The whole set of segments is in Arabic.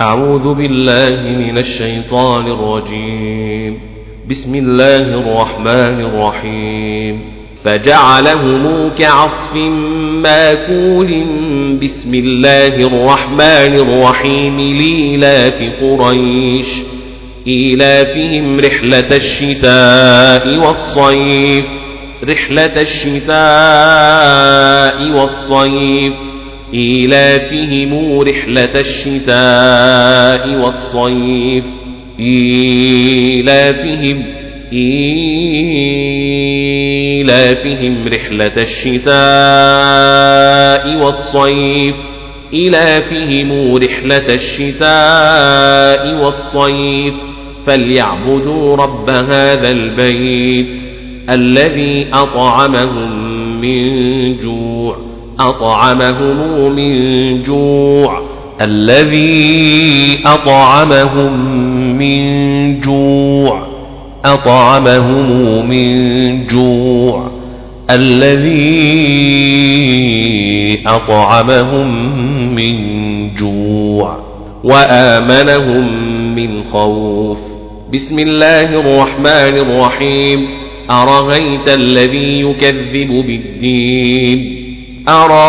أعوذ بالله من الشيطان الرجيم. بسم الله الرحمن الرحيم. فجعلهم كعصف ماكول بسم الله الرحمن الرحيم. ليلاف قريش. إيلافهم رحلة الشتاء والصيف. رحلة الشتاء والصيف. إيلافهم رحلة الشتاء والصيف. إيلافهم إيلافهم رحلة الشتاء والصيف. إيلافهم رحلة الشتاء والصيف. فليعبدوا رب هذا البيت الذي أطعمهم من جوع. أطعمهم من جوع. الذي أطعمهم من جوع. أطعمهم من جوع. الذي أطعمهم من جوع. وآمنهم من خوف. بسم الله الرحمن الرحيم. أرغيت الذي يكذب بالدين؟ أرأيت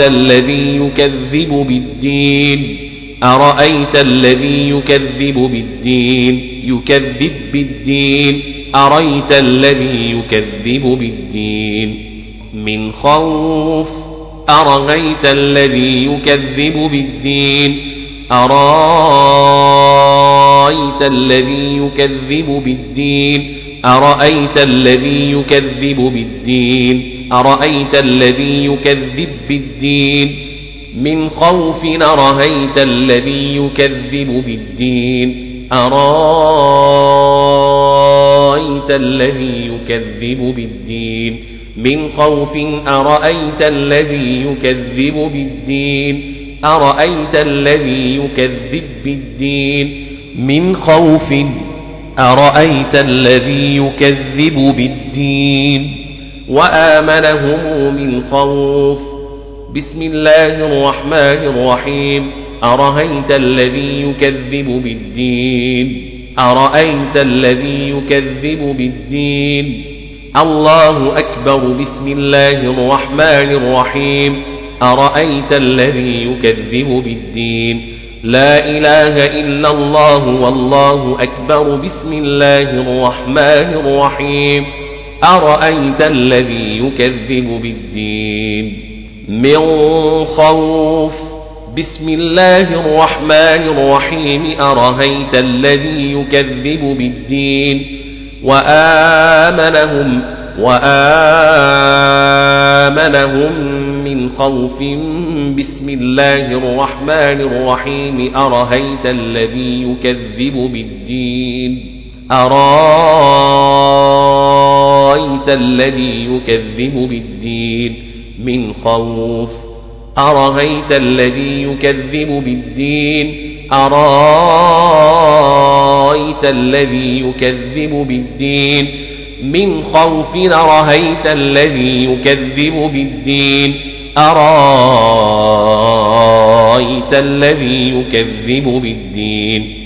الذي يكذب بالدين؟ أرأيت الذي يكذب بالدين؟ يكذب بالدين. أريت الذي يكذب بالدين؟ من خوف. أرأيت الذي يكذب بالدين؟ أرأيت الذي يكذب بالدين؟ أرأيت الذي يكذب بالدين؟ أرأيت الذي يكذب بالدين؟ من خوف أرأيت الذي يكذب بالدين؟ أرأيت الذي يكذب بالدين؟ من خوف أرأيت الذي يكذب بالدين؟ أرأيت الذي يكذب بالدين؟ من خوف أرأيت الذي يكذب بالدين وآمنهم من خوف بسم الله الرحمن الرحيم أرأيت الذي يكذب بالدين أرأيت الذي يكذب بالدين الله أكبر بسم الله الرحمن الرحيم أرأيت الذي يكذب بالدين لا إله إلا الله والله أكبر. بسم الله الرحمن الرحيم. أرأيت الذي يكذب بالدين؟ من خوف. بسم الله الرحمن الرحيم. أرأيت الذي يكذب بالدين؟ وآمنهم وآمنهم من خوف بسم الله الرحمن الرحيم. أرهيت الذي يكذب بالدين. أرأيت الذي يكذب بالدين. من خوف. أرهيت الذي يكذب بالدين. أرأيت الذي يكذب بالدين. من خوف رهيت الذي يكذب بالدين. أرأيت الذي يكذب بالدين